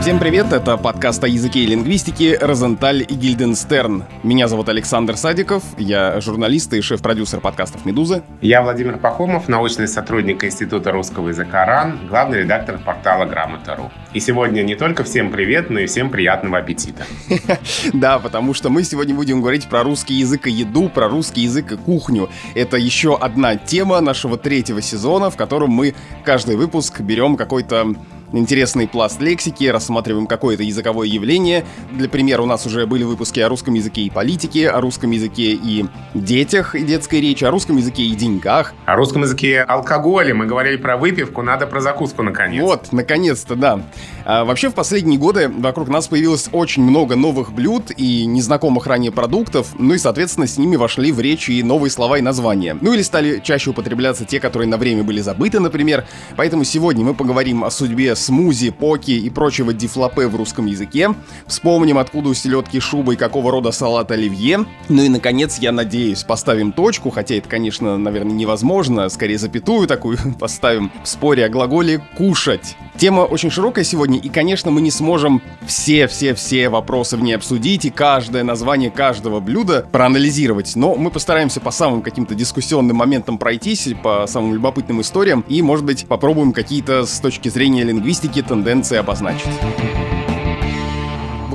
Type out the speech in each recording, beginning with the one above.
Всем привет, это подкаст о языке и лингвистике «Розенталь и Гильденстерн». Меня зовут Александр Садиков, я журналист и шеф-продюсер подкастов «Медузы». Я Владимир Пахомов, научный сотрудник Института русского языка РАН, главный редактор портала Грамота.ру. И сегодня не только всем привет, но и всем приятного аппетита. Да, потому что мы сегодня будем говорить про русский язык и еду, про русский язык и кухню. Это еще одна тема нашего третьего сезона, в котором мы каждый выпуск берем какой-то интересный пласт лексики, рассматриваем какое-то языковое явление. Для примера, у нас уже были выпуски о русском языке и политике, о русском языке и детях и детской речи, о русском языке и деньгах. О русском языке алкоголе. Мы говорили про выпивку, надо про закуску наконец. Вот, наконец-то, да. А вообще, в последние годы вокруг нас появилось очень много новых блюд и незнакомых ранее продуктов, ну и, соответственно, с ними вошли в речь и новые слова и названия. Ну или стали чаще употребляться те, которые на время были забыты, например. Поэтому сегодня мы поговорим о судьбе смузи, поки и прочего дифлопе в русском языке. Вспомним, откуда у селедки шуба и какого рода салат оливье. Ну и, наконец, я надеюсь, поставим точку, хотя это, конечно, наверное, невозможно, скорее запятую такую поставим в споре о глаголе «кушать». Тема очень широкая сегодня, и, конечно, мы не сможем все-все-все вопросы в ней обсудить и каждое название каждого блюда проанализировать, но мы постараемся по самым каким-то дискуссионным моментам пройтись, по самым любопытным историям, и, может быть, попробуем какие-то с точки зрения лингвистики тенденции обозначить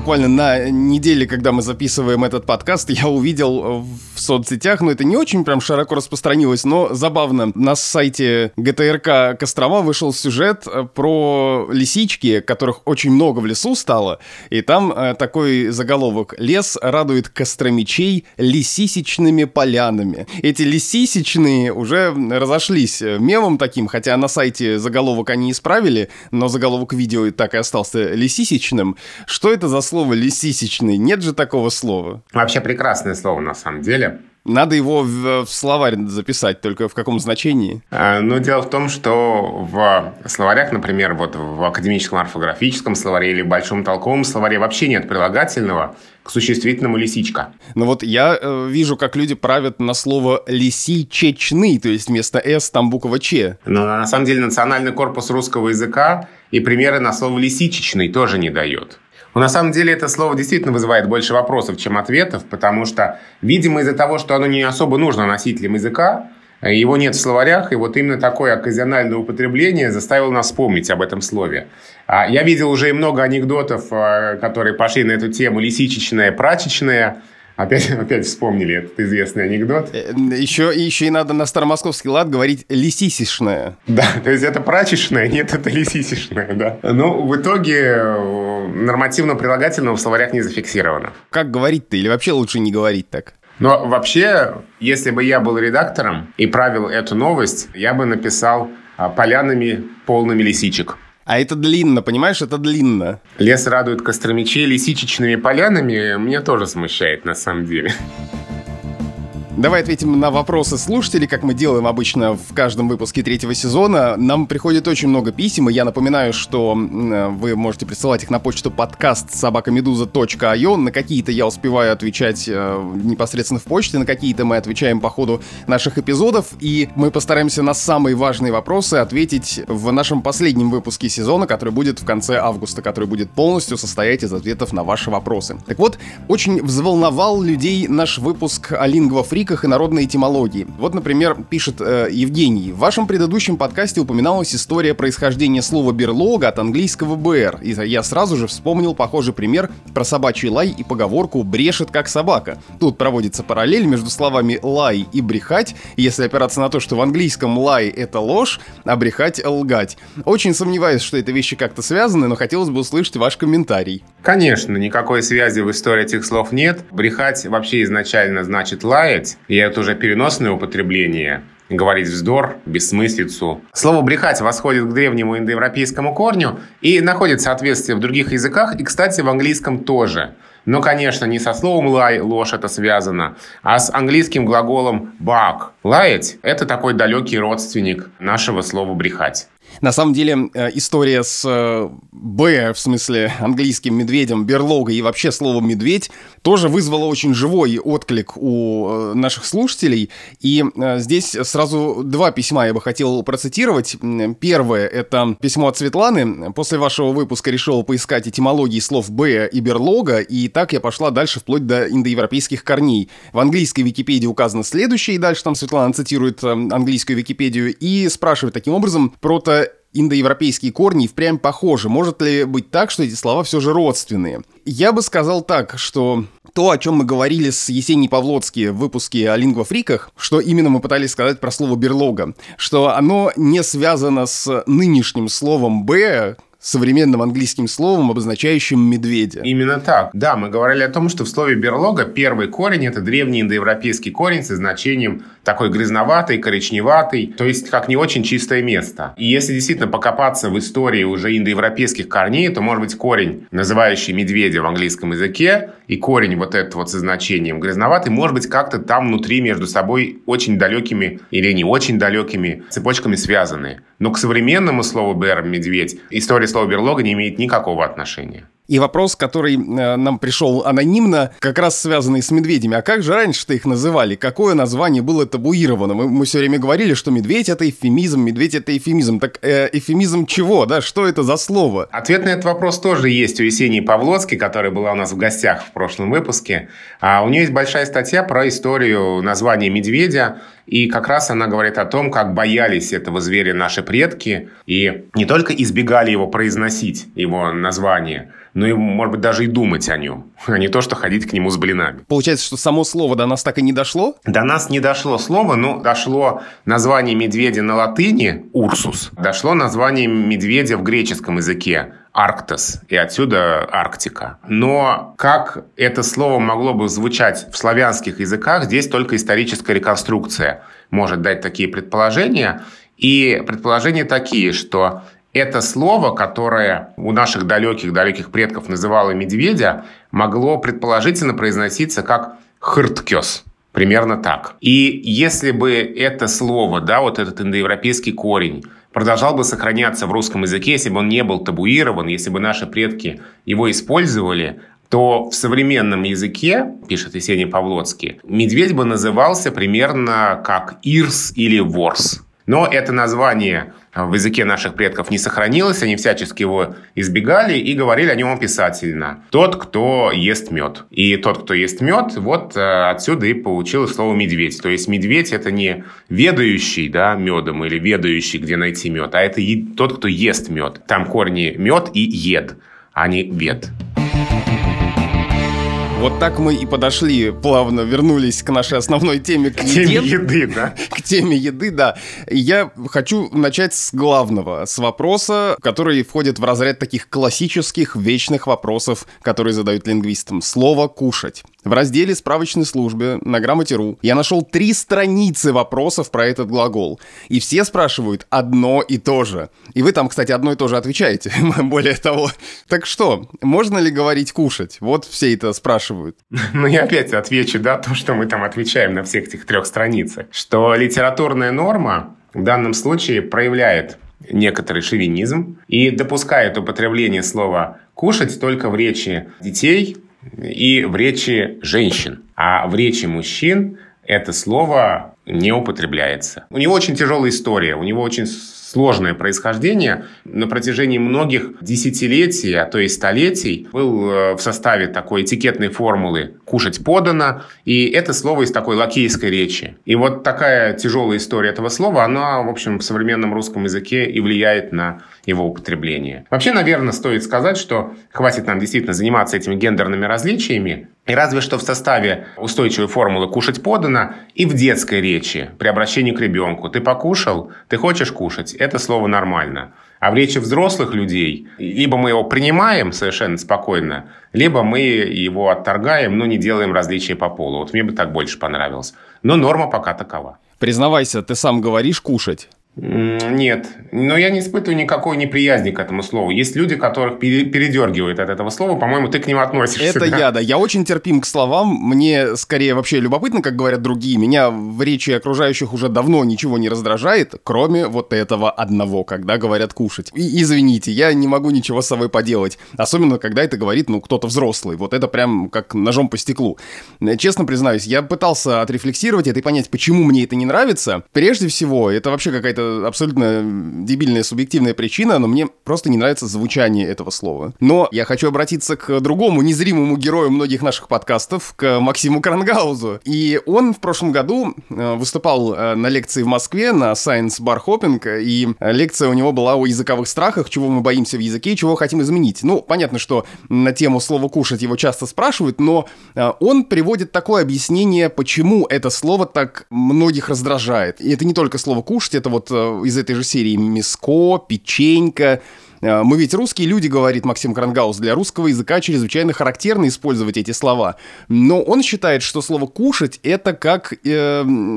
буквально на неделе, когда мы записываем этот подкаст, я увидел в соцсетях, но это не очень прям широко распространилось, но забавно. На сайте ГТРК Кострома вышел сюжет про лисички, которых очень много в лесу стало, и там э, такой заголовок «Лес радует костромичей лисисичными полянами». Эти лисисичные уже разошлись мемом таким, хотя на сайте заголовок они исправили, но заголовок видео так и остался лисисичным. Что это за слово? Слово «лисисечный». Нет же такого слова. Вообще прекрасное слово на самом деле. Надо его в, в словарь записать, только в каком значении? А, ну, дело в том, что в словарях, например, вот в академическом орфографическом словаре или большом толковом словаре вообще нет прилагательного к существительному лисичка. Ну вот я э, вижу, как люди правят на слово лисичечный, то есть вместо «с» там буква «ч». Но на самом деле национальный корпус русского языка и примеры на слово «лисичечный» тоже не дает. Но на самом деле это слово действительно вызывает больше вопросов, чем ответов, потому что, видимо, из-за того, что оно не особо нужно носителям языка, э, его нет в словарях, и вот именно такое оказиональное употребление заставило нас вспомнить об этом слове. А я видел уже и много анекдотов, э, которые пошли на эту тему лисичечная, прачечная, Опять, опять вспомнили этот известный анекдот. Еще, э, еще и надо на старомосковский лад говорить лисисишная. Да, то есть это прачечная, нет, это лисисишная, да. Но в итоге э, нормативно-прилагательного в словарях не зафиксировано. Как говорить-то? Или вообще лучше не говорить так? Но вообще, если бы я был редактором и правил эту новость, я бы написал а, полянами полными лисичек. А это длинно, понимаешь, это длинно. Лес радует костромичей лисичечными полянами, меня тоже смущает на самом деле. Давай ответим на вопросы слушателей, как мы делаем обычно в каждом выпуске третьего сезона. Нам приходит очень много писем, и я напоминаю, что вы можете присылать их на почту подкаст собакамедуза.io. На какие-то я успеваю отвечать э, непосредственно в почте, на какие-то мы отвечаем по ходу наших эпизодов, и мы постараемся на самые важные вопросы ответить в нашем последнем выпуске сезона, который будет в конце августа, который будет полностью состоять из ответов на ваши вопросы. Так вот, очень взволновал людей наш выпуск о лингвофрик ликах и народной этимологии. Вот, например, пишет э, Евгений. В вашем предыдущем подкасте упоминалась история происхождения слова «берлога» от английского «бэр». И я сразу же вспомнил похожий пример про собачий лай и поговорку «брешет как собака». Тут проводится параллель между словами «лай» и «брехать», если опираться на то, что в английском «лай» — это ложь, а «брехать» — лгать. Очень сомневаюсь, что это вещи как-то связаны, но хотелось бы услышать ваш комментарий. Конечно, никакой связи в истории этих слов нет. Брехать вообще изначально значит лаять, и это уже переносное употребление говорить вздор, бессмыслицу. Слово «брехать» восходит к древнему индоевропейскому корню и находит соответствие в других языках, и, кстати, в английском тоже. Но, конечно, не со словом «лай» ложь это связано, а с английским глаголом «bug». «Лаять» — это такой далекий родственник нашего слова «брехать». На самом деле, э, история с э, «Б», в смысле английским медведем, берлогой и вообще словом «медведь» тоже вызвала очень живой отклик у э, наших слушателей. И здесь сразу два письма я бы хотел процитировать. Первое — это письмо от Светланы. После вашего выпуска решила поискать этимологии слов «Б» и «берлога», и так я пошла дальше вплоть до индоевропейских корней. В английской Википедии указано следующее, и дальше там Светлана цитирует английскую Википедию и спрашивает таким образом, прото индоевропейские корни впрямь похожи. Может ли быть так, что эти слова все же родственные? Я бы сказал так, что то, о чем мы говорили с Есенией Павлоцки в выпуске о лингвофриках, что именно мы пытались сказать про слово «берлога», что оно не связано с нынешним словом «б», современным английским словом, обозначающим медведя. Именно так. Да, мы говорили о том, что в слове берлога первый корень – это древний индоевропейский корень со значением такой грязноватый, коричневатый, то есть как не очень чистое место. И если действительно покопаться в истории уже индоевропейских корней, то может быть корень, называющий медведя в английском языке, и корень вот этот вот со значением грязноватый, может быть как-то там внутри между собой очень далекими или не очень далекими цепочками связаны. Но к современному слову «бер» – «медведь» история слова «берлога» не имеет никакого отношения. И вопрос, который э, нам пришел анонимно, как раз связанный с медведями. А как же раньше-то их называли? Какое название было табуировано? Мы, мы все время говорили, что медведь это эфемизм, медведь это эфемизм. Так э, эфемизм чего, да? Что это за слово? Ответ на этот вопрос тоже есть у Есении Павлоцки, которая была у нас в гостях в прошлом выпуске. А у нее есть большая статья про историю названия медведя. И как раз она говорит о том, как боялись этого зверя наши предки. И не только избегали его произносить, его название, но и, может быть, даже и думать о нем, а не то, что ходить к нему с блинами. Получается, что само слово до нас так и не дошло? До нас не дошло слово, но дошло название медведя на латыни «урсус», дошло название медведя в греческом языке Арктос, и отсюда Арктика. Но как это слово могло бы звучать в славянских языках, здесь только историческая реконструкция может дать такие предположения. И предположения такие, что это слово, которое у наших далеких-далеких предков называло медведя, могло предположительно произноситься как «хырткёс». Примерно так. И если бы это слово, да, вот этот индоевропейский корень, продолжал бы сохраняться в русском языке, если бы он не был табуирован, если бы наши предки его использовали, то в современном языке, пишет Есений Павлоцкий, медведь бы назывался примерно как Ирс или Ворс. Но это название в языке наших предков не сохранилось, они всячески его избегали и говорили о нем описательно. Тот, кто ест мед. И тот, кто ест мед, вот э, отсюда и получилось слово медведь. То есть медведь это не ведающий да, медом или ведающий, где найти мед, а это тот, кто ест мед. Там корни мед и ед, а не вед. Вот так мы и подошли, плавно вернулись к нашей основной теме. К, к теме еды, да? К теме еды, да. я хочу начать с главного, с вопроса, который входит в разряд таких классических вечных вопросов, которые задают лингвистам. Слово «кушать». В разделе справочной службы на грамоте.ру я нашел три страницы вопросов про этот глагол. И все спрашивают одно и то же. И вы там, кстати, одно и то же отвечаете. Более того. Так что, можно ли говорить «кушать»? Вот все это спрашивают. Ну, я опять отвечу, да, то, что мы там отвечаем на всех этих трех страницах. Что литературная норма в данном случае проявляет некоторый шовинизм и допускает употребление слова «кушать» только в речи детей, и в речи женщин. А в речи мужчин это слово не употребляется. У него очень тяжелая история, у него очень сложное происхождение. На протяжении многих десятилетий, а то и столетий, был э, в составе такой этикетной формулы «кушать подано», и это слово из такой лакейской речи. И вот такая тяжелая история этого слова, она, в общем, в современном русском языке и влияет на его употребление. Вообще, наверное, стоит сказать, что хватит нам действительно заниматься этими гендерными различиями, и разве что в составе устойчивой формулы «кушать подано» и в детской речи при обращении к ребенку. Ты покушал, ты хочешь кушать, это слово нормально. А в речи взрослых людей либо мы его принимаем совершенно спокойно, либо мы его отторгаем, но не делаем различия по полу. Вот мне бы так больше понравилось. Но норма пока такова. Признавайся, ты сам говоришь кушать? Нет, но я не испытываю никакой неприязни к этому слову. Есть люди, которых передергивает от этого слова. По-моему, ты к ним относишься. Это да? я, да. Я очень терпим к словам. Мне скорее вообще любопытно, как говорят другие. Меня в речи окружающих уже давно ничего не раздражает, кроме вот этого одного, когда говорят кушать. И извините, я не могу ничего с собой поделать. Особенно, когда это говорит, ну, кто-то взрослый. Вот это прям как ножом по стеклу. Честно признаюсь, я пытался отрефлексировать это и понять, почему мне это не нравится. Прежде всего, это вообще какая-то абсолютно дебильная субъективная причина, но мне просто не нравится звучание этого слова. Но я хочу обратиться к другому незримому герою многих наших подкастов, к Максиму Крангаузу. И он в прошлом году э, выступал э, на лекции в Москве на Science Bar Hopping, и лекция у него была о языковых страхах, чего мы боимся в языке и чего хотим изменить. Ну, понятно, что на тему слова «кушать» его часто спрашивают, но э, он приводит такое объяснение, почему это слово так многих раздражает. И это не только слово «кушать», это вот из этой же серии «Миско», «Печенька», мы ведь русские люди, говорит Максим Крангаус, для русского языка чрезвычайно характерно использовать эти слова. Но он считает, что слово «кушать» — это как э,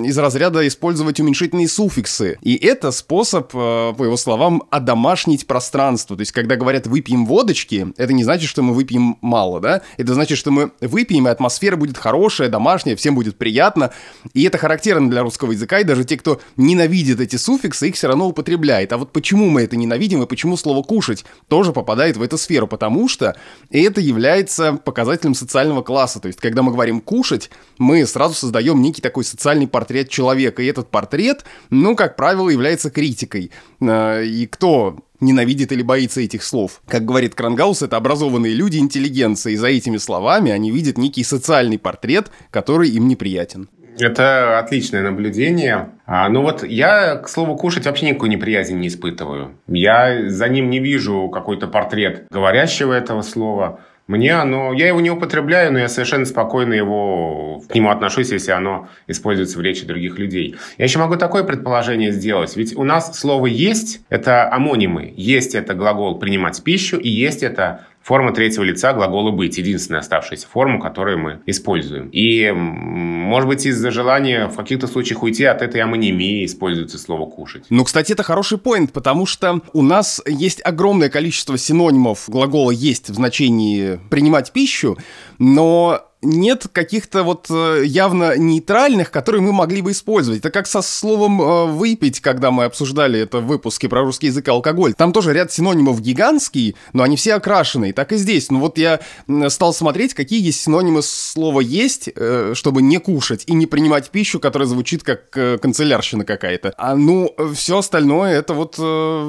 из разряда использовать уменьшительные суффиксы. И это способ, э, по его словам, одомашнить пространство. То есть, когда говорят «выпьем водочки», это не значит, что мы выпьем мало, да? Это значит, что мы выпьем, и атмосфера будет хорошая, домашняя, всем будет приятно. И это характерно для русского языка, и даже те, кто ненавидит эти суффиксы, их все равно употребляет. А вот почему мы это ненавидим, и почему слово «кушать» тоже попадает в эту сферу, потому что это является показателем социального класса. То есть, когда мы говорим «кушать», мы сразу создаем некий такой социальный портрет человека, и этот портрет, ну, как правило, является критикой. А, и кто ненавидит или боится этих слов. Как говорит Крангаус, это образованные люди, интеллигенция, и за этими словами они видят некий социальный портрет, который им неприятен. Это отличное наблюдение. А, ну вот я, к слову, кушать вообще никакой неприязни не испытываю. Я за ним не вижу какой-то портрет говорящего этого слова. Мне оно... Я его не употребляю, но я совершенно спокойно его, к нему отношусь, если оно используется в речи других людей. Я еще могу такое предположение сделать. Ведь у нас слово «есть» — это амонимы. «Есть» — это глагол «принимать пищу», и «есть» — это Форма третьего лица глагола «быть» — единственная оставшаяся форма, которую мы используем. И, может быть, из-за желания в каких-то случаях уйти от этой амонимии используется слово «кушать». Ну, кстати, это хороший поинт, потому что у нас есть огромное количество синонимов глагола «есть» в значении «принимать пищу», но нет каких-то вот э, явно нейтральных, которые мы могли бы использовать. Это как со словом э, «выпить», когда мы обсуждали это в выпуске про русский язык и алкоголь. Там тоже ряд синонимов гигантский, но они все окрашенные. Так и здесь. Ну вот я стал смотреть, какие есть синонимы слова «есть», э, чтобы не кушать и не принимать пищу, которая звучит как канцелярщина какая-то. А ну, все остальное это вот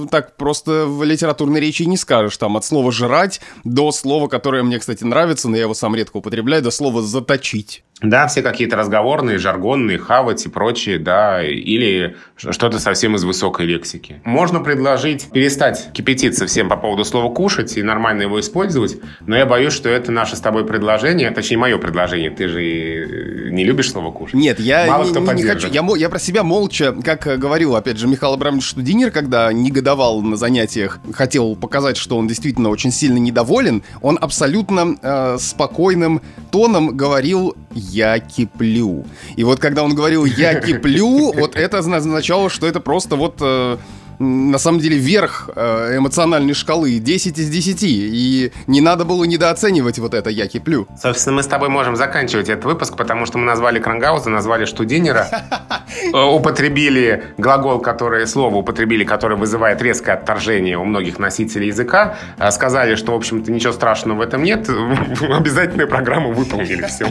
так просто в литературной речи не скажешь. Там от слова «жрать» до слова, которое мне, кстати, нравится, но я его сам редко употребляю, до слово «заточить». Да, все какие-то разговорные, жаргонные, хавать и прочие, да, или что-то совсем из высокой лексики. Можно предложить перестать кипятиться всем по поводу слова «кушать» и нормально его использовать, но я боюсь, что это наше с тобой предложение, точнее, мое предложение. Ты же э, не любишь слово «кушать». Нет, я Мало не, кто не, не хочу. Я, я про себя молча, как говорил, опять же, Михаил Абрамович Штудинер, когда негодовал на занятиях, хотел показать, что он действительно очень сильно недоволен, он абсолютно э, спокойным тоном говорил «я киплю». И вот когда он говорил «я киплю», вот это означало, что это просто вот э, на самом деле верх э, эмоциональной шкалы 10 из 10. И не надо было недооценивать вот это «я киплю». Собственно, мы с тобой можем заканчивать этот выпуск, потому что мы назвали Крангауза, назвали Штудинера, э, употребили глагол, который, слово употребили, которое вызывает резкое отторжение у многих носителей языка, э, сказали, что, в общем-то, ничего страшного в этом нет, обязательную программу выполнили, все.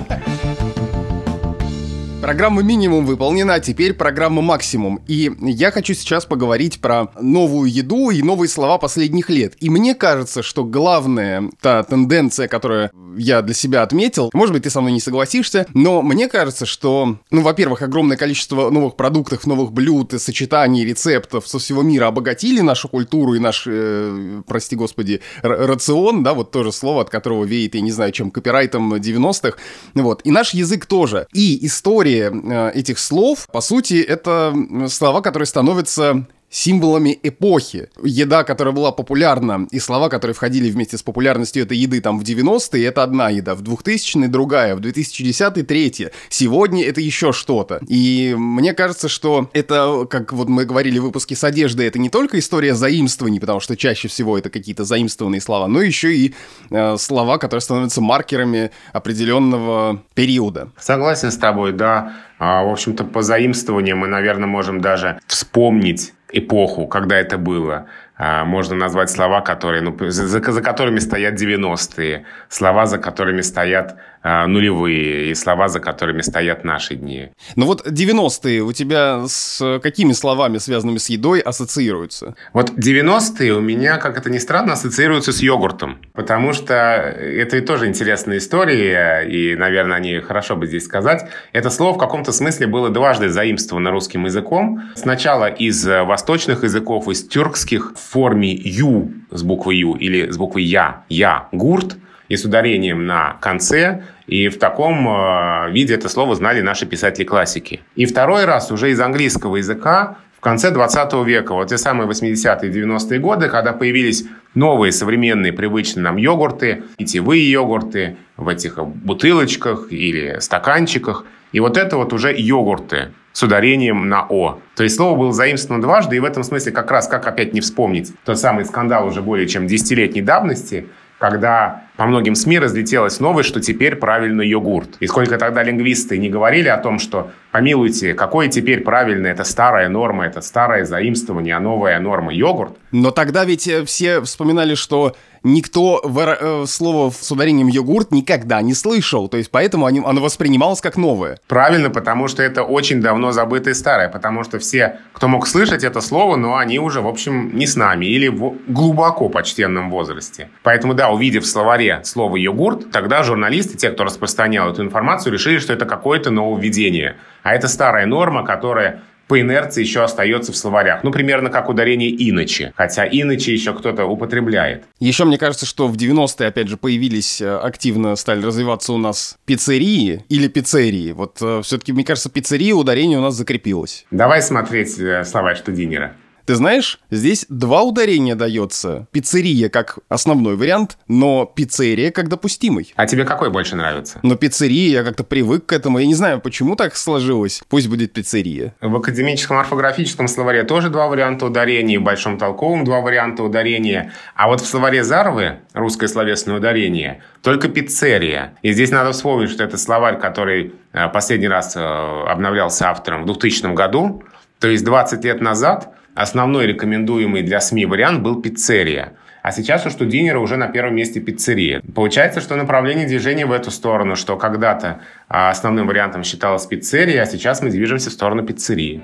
Программа минимум выполнена, а теперь программа максимум. И я хочу сейчас поговорить про новую еду и новые слова последних лет. И мне кажется, что главная та тенденция, которая я для себя отметил, может быть, ты со мной не согласишься, но мне кажется, что, ну, во-первых, огромное количество новых продуктов, новых блюд, и сочетаний, рецептов со всего мира обогатили нашу культуру и наш, э, прости господи, рацион, да, вот тоже слово, от которого веет, я не знаю, чем копирайтом 90-х, вот, и наш язык тоже. И история э, этих слов, по сути, это слова, которые становятся символами эпохи. Еда, которая была популярна, и слова, которые входили вместе с популярностью этой еды там в 90-е, это одна еда, в 2000-е другая, в 2010-е третья. Сегодня это еще что-то. И мне кажется, что это, как вот мы говорили в выпуске с одеждой, это не только история заимствований, потому что чаще всего это какие-то заимствованные слова, но еще и э, слова, которые становятся маркерами определенного периода. Согласен с тобой, да. А, в общем-то, по заимствованиям мы, наверное, можем даже вспомнить эпоху, когда это было. А, можно назвать слова, которые, ну, за, за которыми стоят 90-е, слова, за которыми стоят нулевые, и слова, за которыми стоят наши дни. Ну вот 90-е у тебя с какими словами, связанными с едой, ассоциируются? Вот 90-е у меня, как это ни странно, ассоциируются с йогуртом, потому что это тоже интересная история, и, наверное, они хорошо бы здесь сказать. Это слово в каком-то смысле было дважды заимствовано русским языком. Сначала из восточных языков, из тюркских, в форме «ю» с буквой «ю» или с буквой «я», «я», «гурт», и с ударением на конце, и в таком э, виде это слово знали наши писатели-классики. И второй раз уже из английского языка в конце 20 века, вот те самые 80-е 90-е годы, когда появились новые современные привычные нам йогурты, питьевые йогурты в этих бутылочках или стаканчиках. И вот это вот уже йогурты с ударением на «о». То есть слово было заимствовано дважды, и в этом смысле как раз, как опять не вспомнить тот самый скандал уже более чем десятилетней давности, когда по многим СМИ разлетелась новость, что теперь правильно йогурт. И сколько тогда лингвисты не говорили о том, что, помилуйте, какой теперь правильный, это старая норма, это старое заимствование, а новая норма йогурт. Но тогда ведь э, все вспоминали, что никто в, э, слово с ударением йогурт никогда не слышал, то есть поэтому они, оно воспринималось как новое. Правильно, потому что это очень давно забытое старое, потому что все, кто мог слышать это слово, но они уже, в общем, не с нами или в глубоко почтенном возрасте. Поэтому, да, увидев в словаре словаре слово «йогурт», тогда журналисты, те, кто распространял эту информацию, решили, что это какое-то нововведение. А это старая норма, которая по инерции еще остается в словарях. Ну, примерно как ударение «иначе». Хотя «иначе» еще кто-то употребляет. Еще мне кажется, что в 90-е, опять же, появились, э, активно стали развиваться у нас пиццерии или пиццерии. Вот э, все-таки, мне кажется, пиццерия ударение у нас закрепилось. Давай смотреть э, словарь Штудинера. Ты знаешь, здесь два ударения дается. Пиццерия как основной вариант, но пиццерия как допустимый. А тебе какой больше нравится? Но пиццерия, я как-то привык к этому. Я не знаю, почему так сложилось. Пусть будет пиццерия. В академическом орфографическом словаре тоже два варианта ударения, в большом толковом два варианта ударения. А вот в словаре Заровы, русское словесное ударение, только пиццерия. И здесь надо вспомнить, что это словарь, который э, последний раз э, обновлялся автором в 2000 году. То есть 20 лет назад основной рекомендуемый для СМИ вариант был пиццерия. А сейчас у Штудинера уже на первом месте пиццерия. Получается, что направление движения в эту сторону, что когда-то а, основным вариантом считалась пиццерия, а сейчас мы движемся в сторону пиццерии.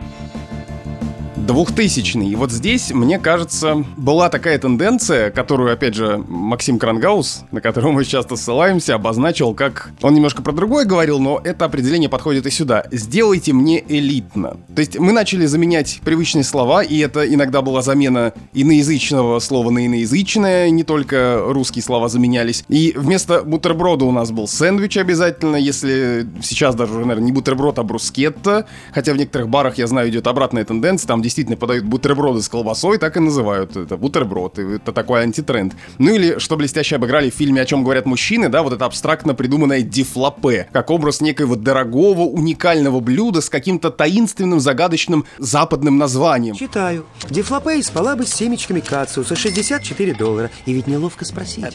2000 И вот здесь, мне кажется, была такая тенденция, которую, опять же, Максим Крангаус, на которого мы часто ссылаемся, обозначил как... Он немножко про другое говорил, но это определение подходит и сюда. «Сделайте мне элитно». То есть мы начали заменять привычные слова, и это иногда была замена иноязычного слова на иноязычное, не только русские слова заменялись. И вместо бутерброда у нас был сэндвич обязательно, если сейчас даже, наверное, не бутерброд, а брускетта, хотя в некоторых барах, я знаю, идет обратная тенденция, там действительно подают бутерброды с колбасой, так и называют это бутерброд. Это такой антитренд. Ну или, что блестяще обыграли в фильме «О чем говорят мужчины», да, вот это абстрактно придуманное дифлопе, как образ некоего дорогого, уникального блюда с каким-то таинственным, загадочным западным названием. Читаю. Дифлопе спала бы с семечками кациуса, 64 доллара. И ведь неловко спросить. А,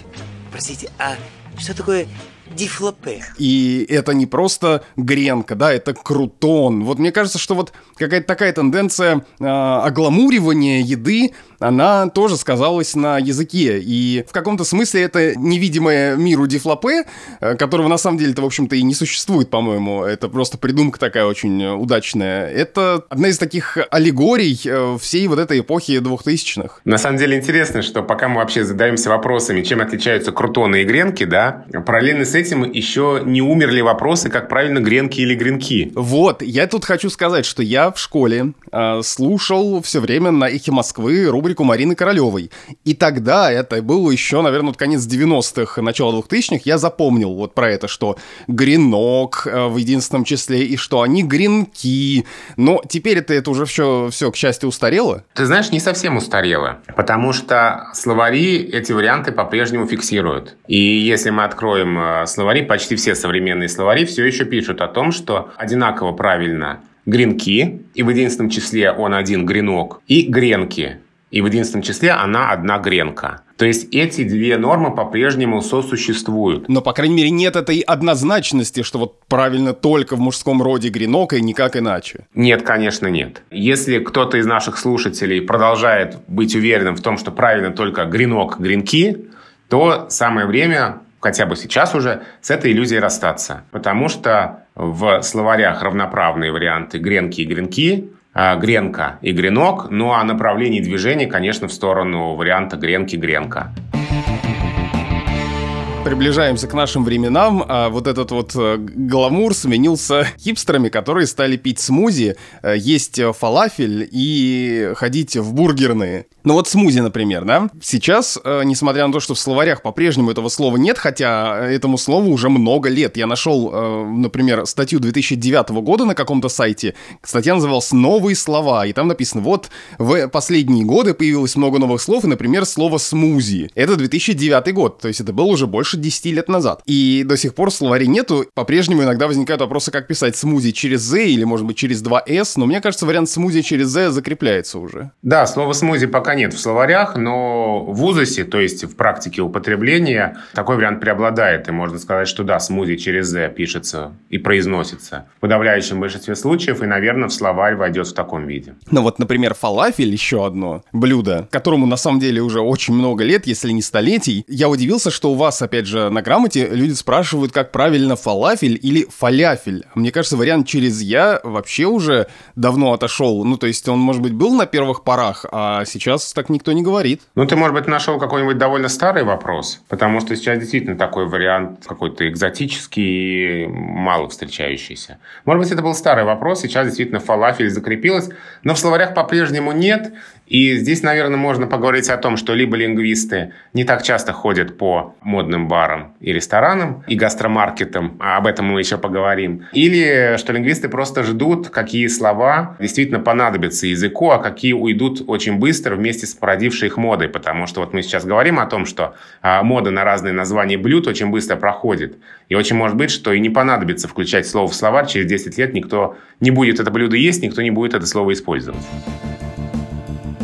простите, а что такое дифлопе. И это не просто гренка, да, это крутон. Вот мне кажется, что вот какая-то такая тенденция э, огламуривания еды, она тоже сказалась на языке. И в каком-то смысле это невидимое миру дифлопе, э, которого на самом деле-то, в общем-то, и не существует, по-моему. Это просто придумка такая очень удачная. Это одна из таких аллегорий э, всей вот этой эпохи двухтысячных. На самом деле интересно, что пока мы вообще задаемся вопросами, чем отличаются крутоны и гренки, да, параллельно с этим еще не умерли вопросы, как правильно гренки или гренки. Вот, я тут хочу сказать, что я в школе э, слушал все время на эхе Москвы рубрику рубрику Марины Королевой. И тогда, это было еще, наверное, вот конец 90-х, начало 2000-х, я запомнил вот про это, что гренок э, в единственном числе, и что они гренки. Но теперь это, это уже все, все, к счастью, устарело. Ты знаешь, не совсем устарело, потому что словари эти варианты по-прежнему фиксируют. И если мы откроем э, словари, почти все современные словари все еще пишут о том, что одинаково правильно гренки, и в единственном числе он один гренок, и гренки, и в единственном числе она одна гренка. То есть эти две нормы по-прежнему сосуществуют. Но, по крайней мере, нет этой однозначности, что вот правильно только в мужском роде гренок и никак иначе. Нет, конечно, нет. Если кто-то из наших слушателей продолжает быть уверенным в том, что правильно только гренок, гренки, то самое время хотя бы сейчас уже, с этой иллюзией расстаться. Потому что в словарях равноправные варианты гренки и гренки, гренка и гренок, ну а направление движения, конечно, в сторону варианта гренки-гренка приближаемся к нашим временам, а вот этот вот э, гламур сменился хипстерами, которые стали пить смузи, э, есть фалафель и ходить в бургерные. Ну вот смузи, например, да? Сейчас, э, несмотря на то, что в словарях по-прежнему этого слова нет, хотя этому слову уже много лет. Я нашел, например, статью 2009 года на каком-то сайте. Статья называлась «Новые слова», и там написано, вот в последние годы появилось много новых слов, и, например, слово «смузи». Это 2009 год, то есть это был уже больше 10 лет назад. И до сих пор словарей нету. По-прежнему иногда возникают вопросы, как писать смузи через Z или, может быть, через 2S. Но мне кажется, вариант смузи через Z закрепляется уже. Да, слова смузи пока нет в словарях, но в УЗОСе, то есть в практике употребления, такой вариант преобладает. И можно сказать, что да, смузи через Z пишется и произносится в подавляющем большинстве случаев, и, наверное, в словарь войдет в таком виде. Ну вот, например, фалафель, еще одно блюдо, которому на самом деле уже очень много лет, если не столетий. Я удивился, что у вас, опять же, на грамоте люди спрашивают, как правильно фалафель или фаляфель. Мне кажется, вариант через «я» вообще уже давно отошел. Ну, то есть он, может быть, был на первых порах, а сейчас так никто не говорит. Ну, ты, может быть, нашел какой-нибудь довольно старый вопрос, потому что сейчас действительно такой вариант какой-то экзотический, мало встречающийся. Может быть, это был старый вопрос, сейчас действительно фалафель закрепилась, но в словарях по-прежнему нет, и здесь, наверное, можно поговорить о том, что либо лингвисты не так часто ходят по модным барам и ресторанам, и гастромаркетам, а об этом мы еще поговорим, или что лингвисты просто ждут, какие слова действительно понадобятся языку, а какие уйдут очень быстро вместе с породившей их модой, потому что вот мы сейчас говорим о том, что а, мода на разные названия блюд очень быстро проходит, и очень может быть, что и не понадобится включать слово в словарь, через 10 лет никто не будет это блюдо есть, никто не будет это слово использовать.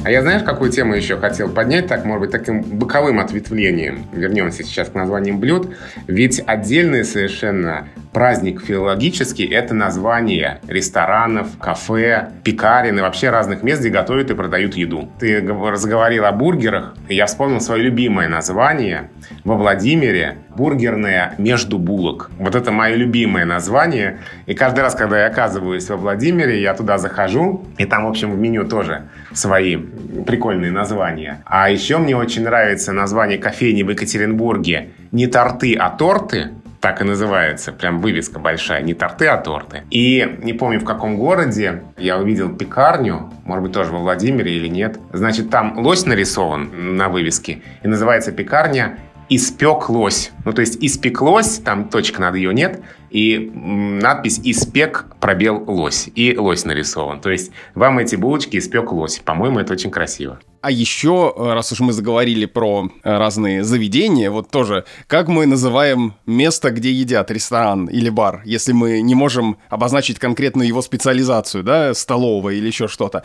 А я знаешь, какую тему еще хотел поднять, так, может быть, таким боковым ответвлением. Вернемся сейчас к названиям блюд. Ведь отдельные совершенно праздник филологический – это название ресторанов, кафе, пекарен и вообще разных мест, где готовят и продают еду. Ты разговорил о бургерах, и я вспомнил свое любимое название во Владимире – бургерная между булок. Вот это мое любимое название. И каждый раз, когда я оказываюсь во Владимире, я туда захожу, и там, в общем, в меню тоже свои прикольные названия. А еще мне очень нравится название кофейни в Екатеринбурге не торты, а торты так и называется, прям вывеска большая, не торты, а торты. И не помню, в каком городе я увидел пекарню, может быть, тоже во Владимире или нет. Значит, там лось нарисован на вывеске, и называется пекарня «Испек лось». Ну, то есть «испеклось», там точка над ее нет, и надпись «Испек пробел лось». И лось нарисован. То есть вам эти булочки испек лось. По-моему, это очень красиво. А еще, э, раз уж мы заговорили про э, разные заведения, вот тоже, как мы называем место, где едят, ресторан или бар, если мы не можем обозначить конкретно его специализацию, да, столовая или еще что-то.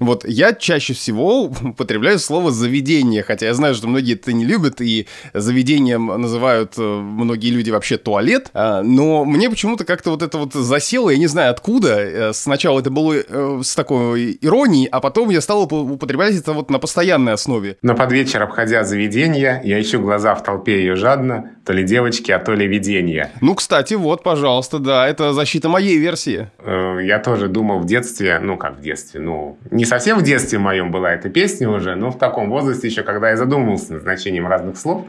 Вот я чаще всего употребляю слово «заведение», хотя я знаю, что многие это не любят, и заведением называют э, многие люди вообще туалет, а, но мне почему-то как-то вот это вот засело, я не знаю откуда. Сначала это было с такой иронией, а потом я стал употреблять это вот на постоянной основе. Но под вечер, обходя заведение, я ищу глаза в толпе ее жадно, то ли девочки, а то ли видение. Ну, кстати, вот, пожалуйста, да, это защита моей версии. Э, я тоже думал в детстве, ну, как в детстве, ну, не совсем в детстве моем была эта песня уже, но в таком возрасте еще, когда я задумывался над значением разных слов,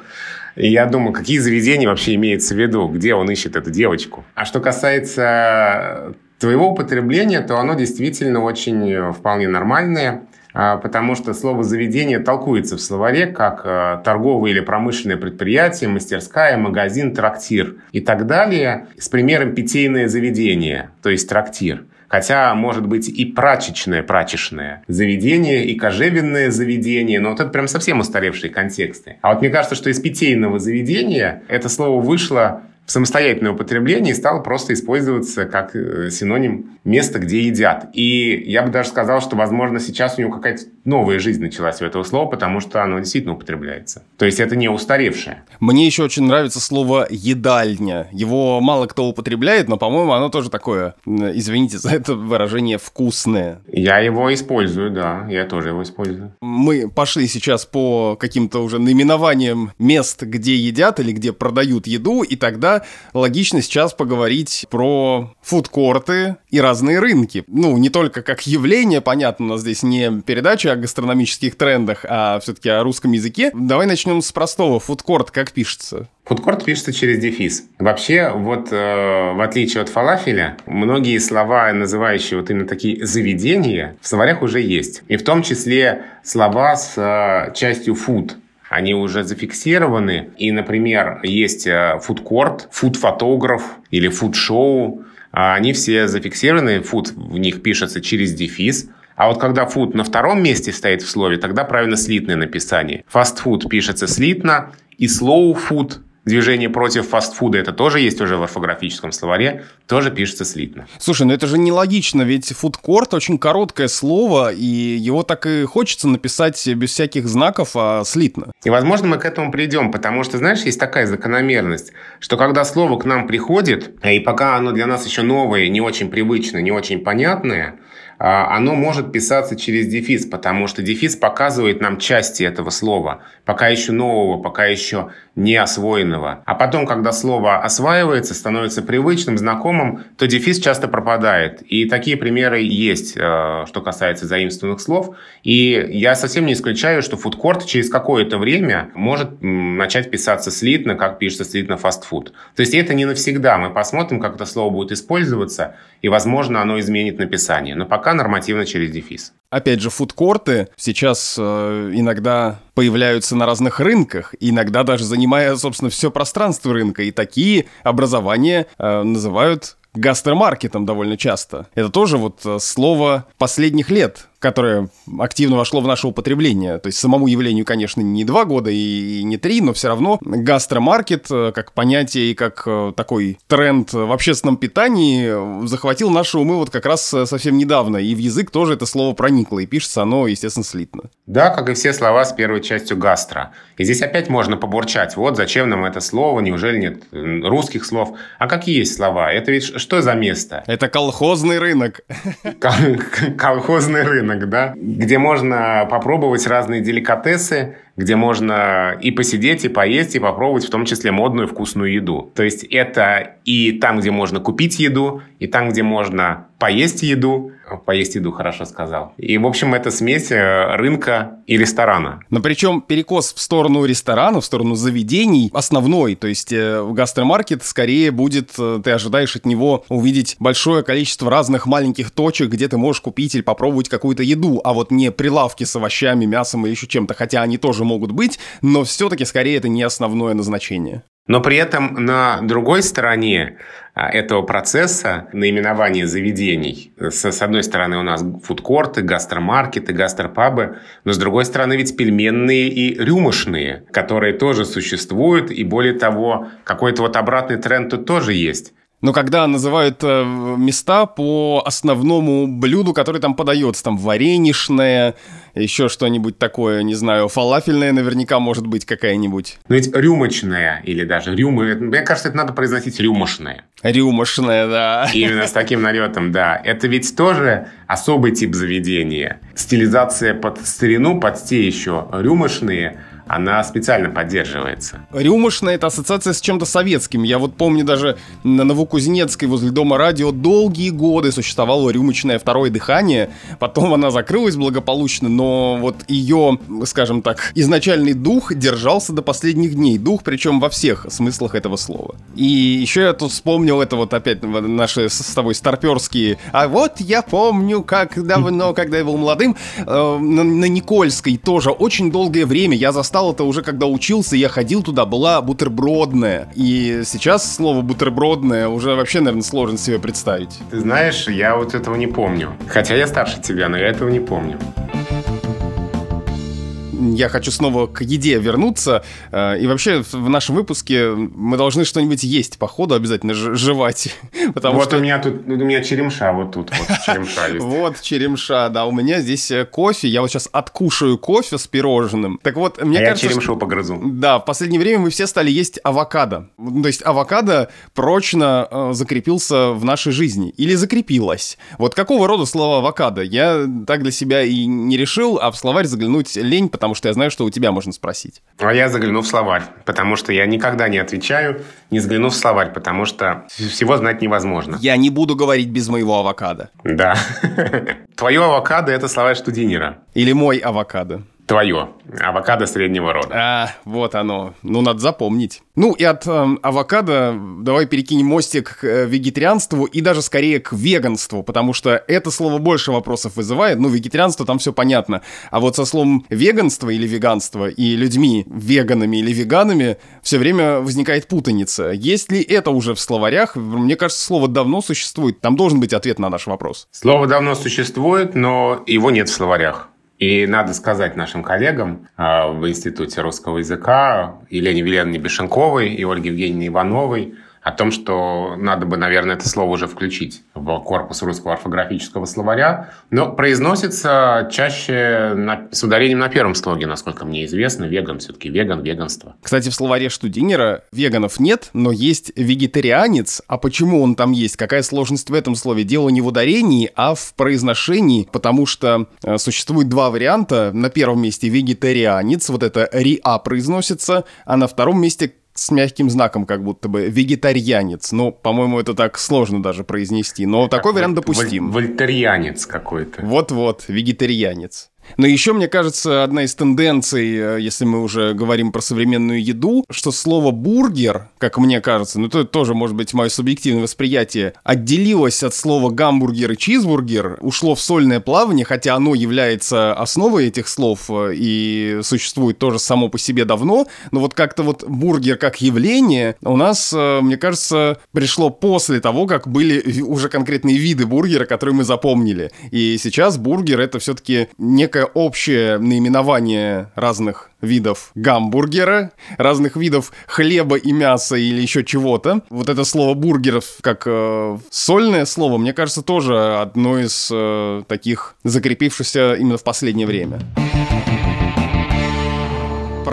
и я думал, какие заведения вообще имеется в виду, где он ищет эту девочку. А что касается твоего употребления, то оно действительно очень э, вполне нормальное. А, потому что слово «заведение» толкуется в словаре как а, торговое или промышленное предприятие, мастерская, магазин, трактир и так далее, с примером питейное заведение, то есть трактир. Хотя, может быть, и прачечное, прачечное заведение, и кожевенное заведение, но вот это прям совсем устаревшие контексты. А вот мне кажется, что из питейного заведения это слово вышло в самостоятельное употребление стало просто использоваться как э, синоним места, где едят. И я бы даже сказал, что, возможно, сейчас у него какая-то новая жизнь началась у этого слова, потому что оно действительно употребляется. То есть это не устаревшее. Мне еще очень нравится слово «едальня». Его мало кто употребляет, но, по-моему, оно тоже такое, извините за это выражение, вкусное. Я его использую, да, я тоже его использую. Мы пошли сейчас по каким-то уже наименованиям мест, где едят или где продают еду, и тогда логично сейчас поговорить про фудкорты и разные рынки. Ну, не только как явление, понятно, у нас здесь не передача о гастрономических трендах, а все-таки о русском языке. Давай начнем с простого. Фудкорт как пишется? Фудкорт пишется через дефис. Вообще, вот э, в отличие от фалафеля, многие слова, называющие вот именно такие заведения, в словарях уже есть. И в том числе слова с э, частью food они уже зафиксированы. И, например, есть э, фудкорт, фуд-фотограф или фуд-шоу. А они все зафиксированы, фуд в них пишется через дефис. А вот когда фуд на втором месте стоит в слове, тогда правильно слитное написание. Фастфуд пишется слитно, и slow food Движение против фастфуда, это тоже есть уже в орфографическом словаре, тоже пишется слитно. Слушай, ну это же нелогично, ведь фудкорт очень короткое слово, и его так и хочется написать без всяких знаков, а слитно. И, возможно, мы к этому придем, потому что, знаешь, есть такая закономерность, что когда слово к нам приходит, и пока оно для нас еще новое, не очень привычное, не очень понятное, а, оно может писаться через дефис, потому что дефис показывает нам части этого слова, пока еще нового, пока еще не освоенного. А потом, когда слово осваивается, становится привычным, знакомым, то дефис часто пропадает. И такие примеры есть, э, что касается заимствованных слов. И я совсем не исключаю, что фудкорт через какое-то время может начать писаться слитно, как пишется слитно фастфуд. То есть это не навсегда. Мы посмотрим, как это слово будет использоваться, и, возможно, оно изменит написание. Но пока нормативно через дефис. Опять же, фудкорты сейчас э, иногда появляются на разных рынках, иногда даже занимая, собственно, все пространство рынка. И такие образования э, называют гастромаркетом довольно часто. Это тоже вот э, слово последних лет, которое активно вошло в наше употребление. То есть самому явлению, конечно, не два года и не три, но все равно гастромаркет э, как понятие и как э, такой тренд в общественном питании захватил наши умы вот как раз совсем недавно. И в язык тоже это слово проникло, и пишется оно, естественно, слитно. Да, как и все слова с первой частью гастро. И здесь опять можно побурчать. Вот зачем нам это слово, неужели нет русских слов? А какие есть слова? Это ведь что за место? Это колхозный рынок. Колхозный рынок, да? Где можно попробовать разные деликатесы, где можно и посидеть, и поесть, и попробовать в том числе модную вкусную еду. То есть это и там, где можно купить еду, и там, где можно поесть еду. Поесть еду, хорошо сказал. И, в общем, это смесь э, рынка и ресторана. Но причем перекос в сторону ресторана, в сторону заведений основной. То есть э, гастромаркет скорее будет, э, ты ожидаешь от него увидеть большое количество разных маленьких точек, где ты можешь купить или попробовать какую-то еду, а вот не прилавки с овощами, мясом или еще чем-то, хотя они тоже могут быть, но все-таки скорее это не основное назначение. Но при этом на другой стороне а, этого процесса наименования заведений, с одной стороны у нас фудкорты, гастромаркеты, гастропабы, но с другой стороны ведь пельменные и рюмошные, которые тоже существуют, и более того, какой-то вот обратный тренд тут тоже есть. Но когда называют э, места по основному блюду, которое там подается, там варенишное, еще что-нибудь такое, не знаю, фалафельное наверняка может быть какая-нибудь. Ну ведь рюмочная или даже рюмы, мне кажется, это надо произносить рюмошная. Рюмошная, да. Именно с таким налетом, да. Это ведь тоже особый тип заведения. Стилизация под старину, под те еще рюмошные – она специально поддерживается. Рюмошная — это ассоциация с чем-то советским. Я вот помню даже на Новокузнецкой возле Дома радио долгие годы существовало рюмочное второе дыхание. Потом она закрылась благополучно, но вот ее, скажем так, изначальный дух держался до последних дней. Дух, причем во всех смыслах этого слова. И еще я тут вспомнил это вот опять наши с тобой старперские. А вот я помню, как давно, когда я был молодым, э, на Никольской тоже очень долгое время. Я застал это уже, когда учился, я ходил туда, была бутербродная. И сейчас слово бутербродная уже вообще, наверное, сложно себе представить. Ты знаешь, я вот этого не помню. Хотя я старше тебя, но я этого не помню я хочу снова к еде вернуться. Э, и вообще в нашем выпуске мы должны что-нибудь есть по ходу обязательно жевать. Потому вот что... у меня тут, у меня черемша вот тут, вот черемша есть. Вот черемша, да, у меня здесь э, кофе, я вот сейчас откушаю кофе с пирожным. Так вот, мне а кажется... я черемшу погрызу. Да, в последнее время мы все стали есть авокадо. То есть авокадо прочно э, закрепился в нашей жизни. Или закрепилось. Вот какого рода слово авокадо? Я так для себя и не решил, а в словарь заглянуть лень, потому что я знаю, что у тебя можно спросить. А я загляну в словарь, потому что я никогда не отвечаю, не загляну в словарь, потому что всего знать невозможно. Я не буду говорить без моего авокадо. Да. Твое авокадо – это словарь Штудинера. Или мой авокадо. Твое. Авокадо среднего рода. А, вот оно. Ну, надо запомнить. Ну, и от э, авокадо давай перекинем мостик к э, вегетарианству и даже скорее к веганству, потому что это слово больше вопросов вызывает. Ну, вегетарианство там все понятно. А вот со словом веганство или веганство и людьми веганами или веганами все время возникает путаница. Есть ли это уже в словарях? Мне кажется, слово давно существует. Там должен быть ответ на наш вопрос. Слово давно существует, но его нет в словарях. И надо сказать нашим коллегам э, в Институте русского языка, Елене Веленовне Бешенковой и Ольге Евгеньевне Ивановой, о том, что надо бы, наверное, это слово уже включить в корпус русского орфографического словаря, но произносится чаще на, с ударением на первом слоге, насколько мне известно. Веган все-таки веган, веганство. Кстати, в словаре Штудинера веганов нет, но есть вегетарианец. А почему он там есть? Какая сложность в этом слове? Дело не в ударении, а в произношении, потому что э, существует два варианта. На первом месте вегетарианец, вот это риа произносится, а на втором месте с мягким знаком, как будто бы вегетарианец. Ну, по-моему, это так сложно даже произнести. Но как такой вариант допустим. Вольтарианец какой-то. Вот-вот, вегетарианец. Но еще, мне кажется, одна из тенденций, э, если мы уже говорим про современную еду, что слово «бургер», как мне кажется, ну это тоже может быть мое субъективное восприятие, отделилось от слова «гамбургер» и «чизбургер», ушло в сольное плавание, хотя оно является основой этих слов э, и существует тоже само по себе давно, но вот как-то вот бургер как явление у нас, э, мне кажется, пришло после того, как были уже конкретные виды бургера, которые мы запомнили. И сейчас бургер это все-таки не некое общее наименование разных видов гамбургера, разных видов хлеба и мяса или еще чего-то. Вот это слово бургеров как э, сольное слово, мне кажется, тоже одно из э, таких закрепившихся именно в последнее время.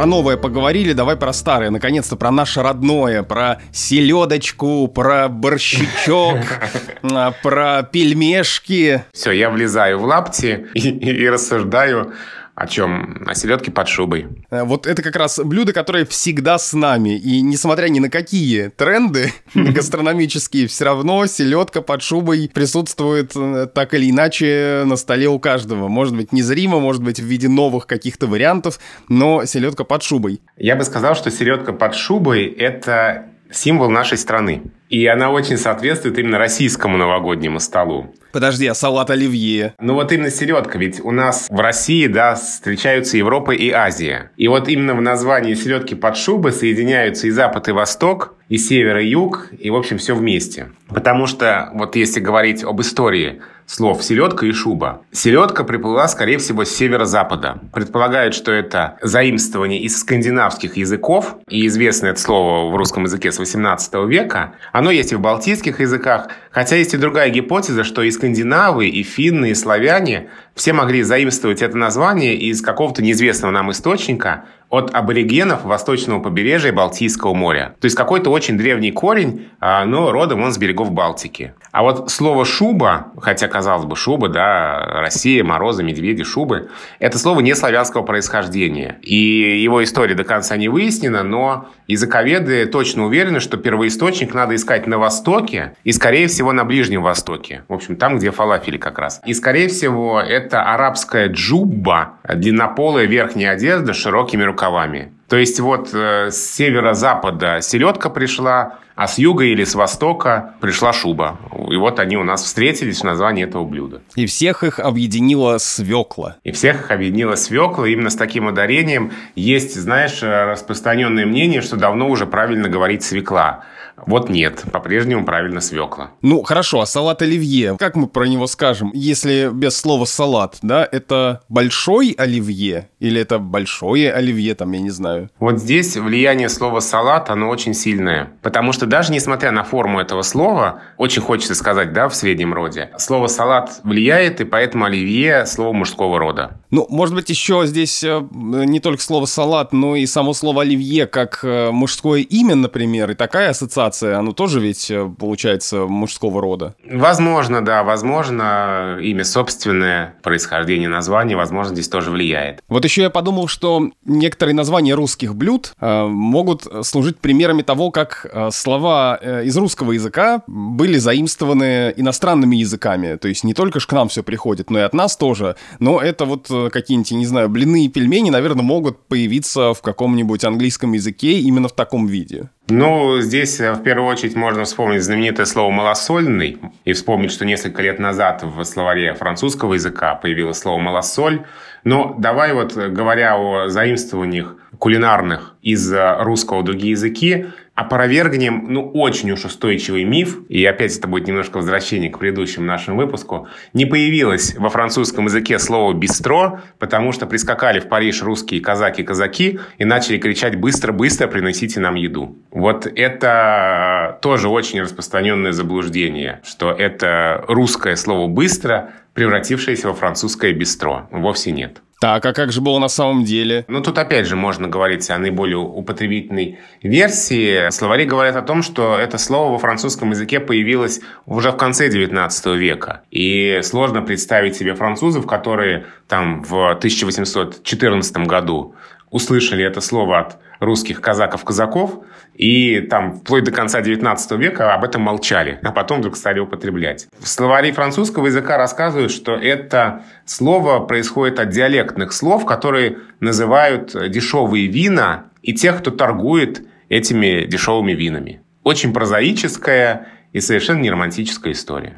Про новое поговорили, давай про старое. Наконец-то про наше родное, про селедочку, про борщичок, а, про пельмешки. Все, я влезаю в лапти и, и рассуждаю о чем? О селедке под шубой. Э, вот это как раз блюдо, которое всегда с нами. И несмотря ни на какие тренды гастрономические, все равно селедка под шубой присутствует э, так или иначе на столе у каждого. Может быть, незримо, может быть, в виде новых каких-то вариантов, но селедка под шубой. Я бы сказал, что селедка под шубой – это символ нашей страны. И она очень соответствует именно российскому новогоднему столу. Подожди, а салат оливье? Ну вот именно селедка, ведь у нас в России, да, встречаются Европа и Азия. И вот именно в названии селедки под шубы соединяются и Запад, и Восток, и Север, и Юг, и, в общем, все вместе. Потому что, вот если говорить об истории слов «селедка» и «шуба». Селедка приплыла, скорее всего, с северо-запада. Предполагают, что это заимствование из скандинавских языков, и известно это слово в русском языке с 18 века. Оно есть и в балтийских языках, хотя есть и другая гипотеза, что и скандинавы, и финны, и славяне все могли заимствовать это название из какого-то неизвестного нам источника, от аборигенов восточного побережья Балтийского моря. То есть какой-то очень древний корень, а, но родом он с берегов Балтики. А вот слово «шуба», хотя, казалось бы, шуба, да, Россия, морозы, медведи, шубы, это слово не славянского происхождения. И его история до конца не выяснена, но языковеды точно уверены, что первоисточник надо искать на Востоке и, скорее всего, на Ближнем Востоке. В общем, там, где фалафели как раз. И, скорее всего, это арабская джубба, длиннополая верхняя одежда с широкими рукавами рукавами. То есть вот э, с северо-запада селедка пришла, а с юга или с востока пришла шуба. И вот они у нас встретились в названии этого блюда. И всех их объединила свекла. И всех их объединила свекла. Именно с таким ударением есть, знаешь, распространенное мнение, что давно уже правильно говорить свекла. Вот нет, по-прежнему правильно свекла. Ну, хорошо, а салат оливье, как мы про него скажем, если без слова салат, да, это большой оливье или это большое оливье, там, я не знаю? Вот здесь влияние слова салат, оно очень сильное, потому что даже несмотря на форму этого слова, очень хочется сказать, да, в среднем роде, слово салат влияет, и поэтому оливье слово мужского рода. Ну, может быть, еще здесь э, не только слово салат, но и само слово оливье как э, мужское имя, например, и такая ассоциация оно тоже ведь э, получается мужского рода? Возможно, да, возможно, имя собственное, происхождение названия, возможно, здесь тоже влияет. Вот еще я подумал, что некоторые названия русских блюд могут служить примерами того, как слова из русского языка были заимствованы иностранными языками. То есть не только ж к нам все приходит, но и от нас тоже. Но это вот какие-нибудь, не знаю, блины и пельмени, наверное, могут появиться в каком-нибудь английском языке именно в таком виде. Ну, здесь э, в первую очередь можно вспомнить знаменитое слово «малосольный» и вспомнить, что несколько лет назад в словаре французского языка появилось слово «малосоль». Но давай вот, говоря о заимствованиях кулинарных из э, русского другие языки, опровергнем, ну, очень уж устойчивый миф, и опять это будет немножко возвращение к предыдущему нашему выпуску, не появилось во французском языке слово «бистро», потому что прискакали в Париж русские казаки-казаки и начали кричать «быстро-быстро приносите нам еду». Вот это тоже очень распространенное заблуждение, что это русское слово «быстро», превратившееся во французское «бистро». Вовсе нет. Так, а как же было на самом деле? Ну, тут опять же можно говорить о наиболее употребительной версии. Словари говорят о том, что это слово во французском языке появилось уже в конце 19 века. И сложно представить себе французов, которые там в 1814 году услышали это слово от русских казаков-казаков, и там вплоть до конца 19 века об этом молчали, а потом вдруг стали употреблять. В словаре французского языка рассказывают, что это слово происходит от диалектных слов, которые называют дешевые вина и тех, кто торгует этими дешевыми винами. Очень прозаическая и совершенно не романтическая история.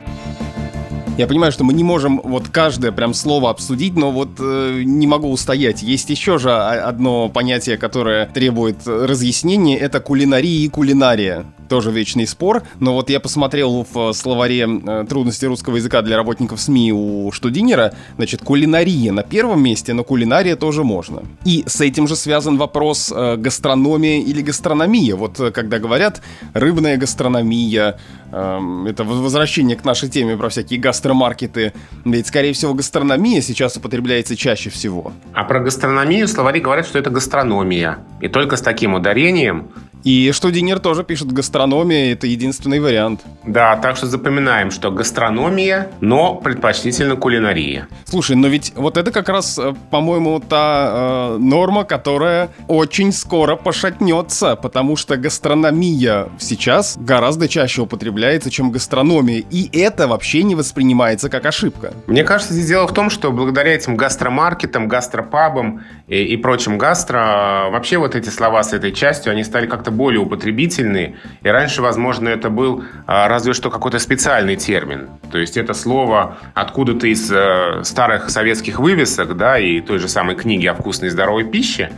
Я понимаю, что мы не можем вот каждое прям слово обсудить, но вот э, не могу устоять. Есть еще же одно понятие, которое требует разъяснения, это кулинария и кулинария тоже вечный спор, но вот я посмотрел в словаре э, трудности русского языка для работников СМИ у Штудинера, значит, кулинария на первом месте, но кулинария тоже можно. И с этим же связан вопрос э, гастрономия или гастрономия. Вот э, когда говорят рыбная гастрономия, это возвращение к нашей теме про всякие гастромаркеты, ведь, скорее всего, гастрономия сейчас употребляется чаще всего. А про гастрономию словари говорят, что это гастрономия. И только с таким ударением, и что Динер тоже пишет гастрономия, это единственный вариант. Да, так что запоминаем, что гастрономия, но предпочтительно кулинария. Слушай, но ведь вот это как раз, э, по-моему, та э, норма, которая очень скоро пошатнется, потому что гастрономия сейчас гораздо чаще употребляется, чем гастрономия, и это вообще не воспринимается как ошибка. Мне кажется, здесь дело в том, что благодаря этим гастромаркетам, гастропабам и, и прочим гастро, вообще вот эти слова с этой частью, они стали как-то более употребительные. И раньше, возможно, это был а, разве что какой-то специальный термин. То есть это слово откуда-то из э, старых советских вывесок, да, и той же самой книги о вкусной и здоровой пище.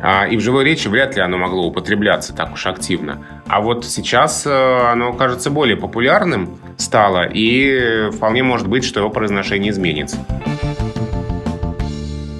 А, и в живой речи вряд ли оно могло употребляться так уж активно. А вот сейчас э, оно кажется более популярным стало, и вполне может быть, что его произношение изменится.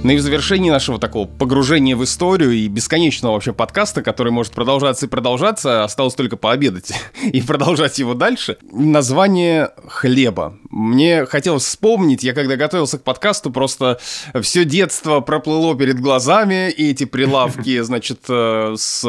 Ну и в завершении нашего такого погружения в историю и бесконечного вообще подкаста, который может продолжаться и продолжаться, осталось только пообедать и продолжать его дальше. Название хлеба. Мне хотелось вспомнить, я когда готовился к подкасту, просто все детство проплыло перед глазами, и эти прилавки, значит, э, с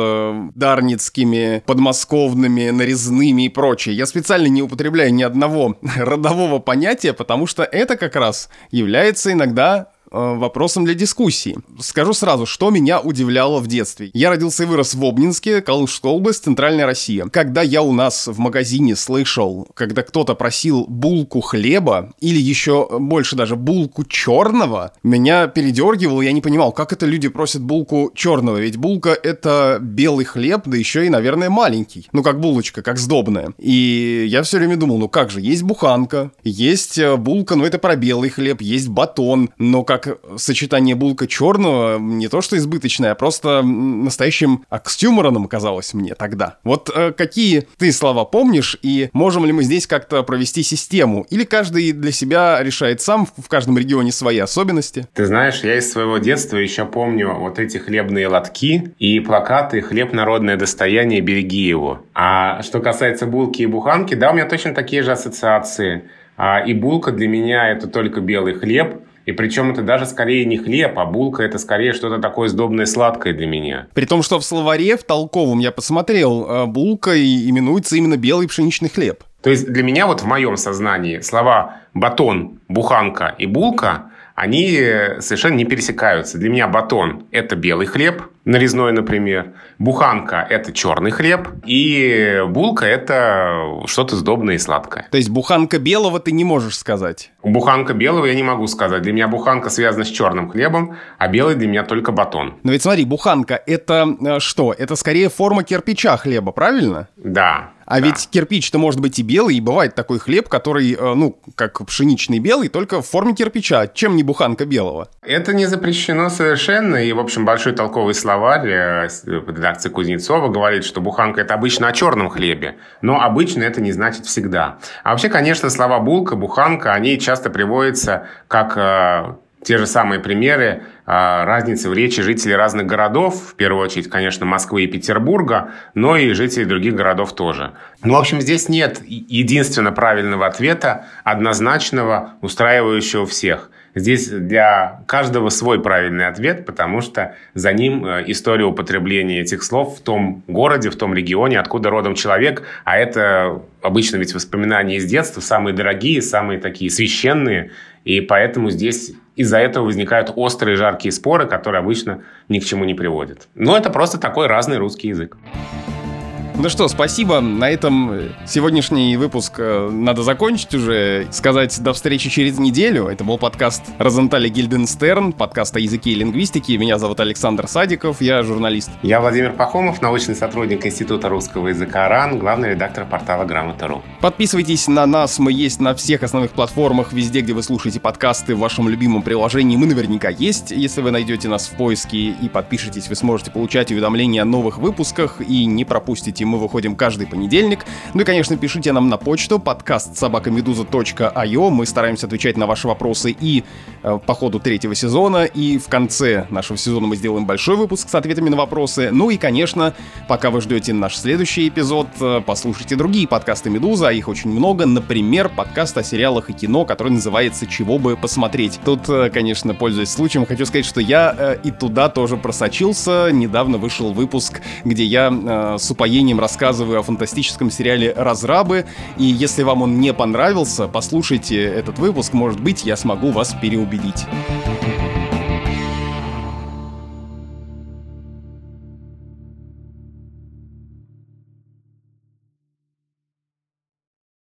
дарницкими, подмосковными, нарезными и прочее. Я специально не употребляю ни одного родового понятия, потому что это как раз является иногда э, вопросом для дискуссии. Скажу сразу, что меня удивляло в детстве. Я родился и вырос в Обнинске, Калужская область, Центральная Россия. Когда я у нас в магазине слышал, когда кто-то просил булку хлеба или еще больше даже булку черного, меня передергивало, я не понимал, как это люди просят булку черного, ведь булка это белый хлеб, да еще и, наверное, маленький. Ну, как булочка, как сдобная. И я все время думал, ну как же, есть буханка, есть э, булка, но это про белый хлеб, есть батон, но как сочетание булка черного не то что избыточное, а просто настоящим окстюмороном казалось мне тогда. Вот э, какие ты слова помнишь, и можем ли мы здесь как-то провести систему? Или каждый для себя решает сам, в каждом регионе свои особенности? Ты знаешь, я из своего детства еще помню вот эти хлебные лотки и плакаты «Хлеб – народное достояние, береги его». А что касается булки и буханки, да, у меня точно такие же ассоциации. А, и булка для меня это только белый хлеб – и причем это даже скорее не хлеб, а булка это скорее что-то такое сдобное сладкое для меня. При том, что в словаре, в толковом я посмотрел, э, булка именуется именно белый пшеничный хлеб. То есть для меня вот в моем сознании слова батон, буханка и булка они совершенно не пересекаются. Для меня батон – это белый хлеб, нарезной, например. Буханка – это черный хлеб. И булка – это что-то сдобное и сладкое. То есть буханка белого ты не можешь сказать? Буханка белого я не могу сказать. Для меня буханка связана с черным хлебом, а белый для меня только батон. Но ведь смотри, буханка – это э, что? Это скорее форма кирпича хлеба, правильно? Да. А да. ведь кирпич-то может быть и белый, и бывает такой хлеб, который, э, ну, как пшеничный белый, только в форме кирпича. Чем не буханка белого? Это не запрещено совершенно. И, в общем, большой толковый словарь э, редакции Кузнецова говорит, что буханка – это обычно о черном хлебе. Но обычно это не значит всегда. А вообще, конечно, слова булка, буханка, они часто приводятся как э, те же самые примеры разницы в речи жителей разных городов, в первую очередь, конечно, Москвы и Петербурга, но и жителей других городов тоже. Ну, в общем, здесь нет единственно правильного ответа, однозначного, устраивающего всех. Здесь для каждого свой правильный ответ, потому что за ним э, история употребления этих слов в том городе, в том регионе, откуда родом человек, а это обычно ведь воспоминания из детства, самые дорогие, самые такие священные, и поэтому здесь из-за этого возникают острые жаркие споры, которые обычно ни к чему не приводят. Но это просто такой разный русский язык. Ну что, спасибо. На этом сегодняшний выпуск э, надо закончить уже. Сказать до встречи через неделю. Это был подкаст Розентали Гильденстерн, подкаст о языке и лингвистике. Меня зовут Александр Садиков, я журналист. Я Владимир Пахомов, научный сотрудник Института русского языка РАН, главный редактор портала Грамота.ру. Подписывайтесь на нас, мы есть на всех основных платформах, везде, где вы слушаете подкасты в вашем любимом приложении. Мы наверняка есть. Если вы найдете нас в поиске и подпишетесь, вы сможете получать уведомления о новых выпусках и не пропустите мы выходим каждый понедельник. Ну и, конечно, пишите нам на почту подкаст собакамедуза.io. Мы стараемся отвечать на ваши вопросы и э, по ходу третьего сезона, и в конце нашего сезона мы сделаем большой выпуск с ответами на вопросы. Ну и, конечно, пока вы ждете наш следующий эпизод, э, послушайте другие подкасты Медуза, а их очень много. Например, подкаст о сериалах и кино, который называется «Чего бы посмотреть». Тут, э, конечно, пользуясь случаем, хочу сказать, что я э, и туда тоже просочился. Недавно вышел выпуск, где я э, с упоением рассказываю о фантастическом сериале «Разрабы». И если вам он не понравился, послушайте этот выпуск, может быть, я смогу вас переубедить.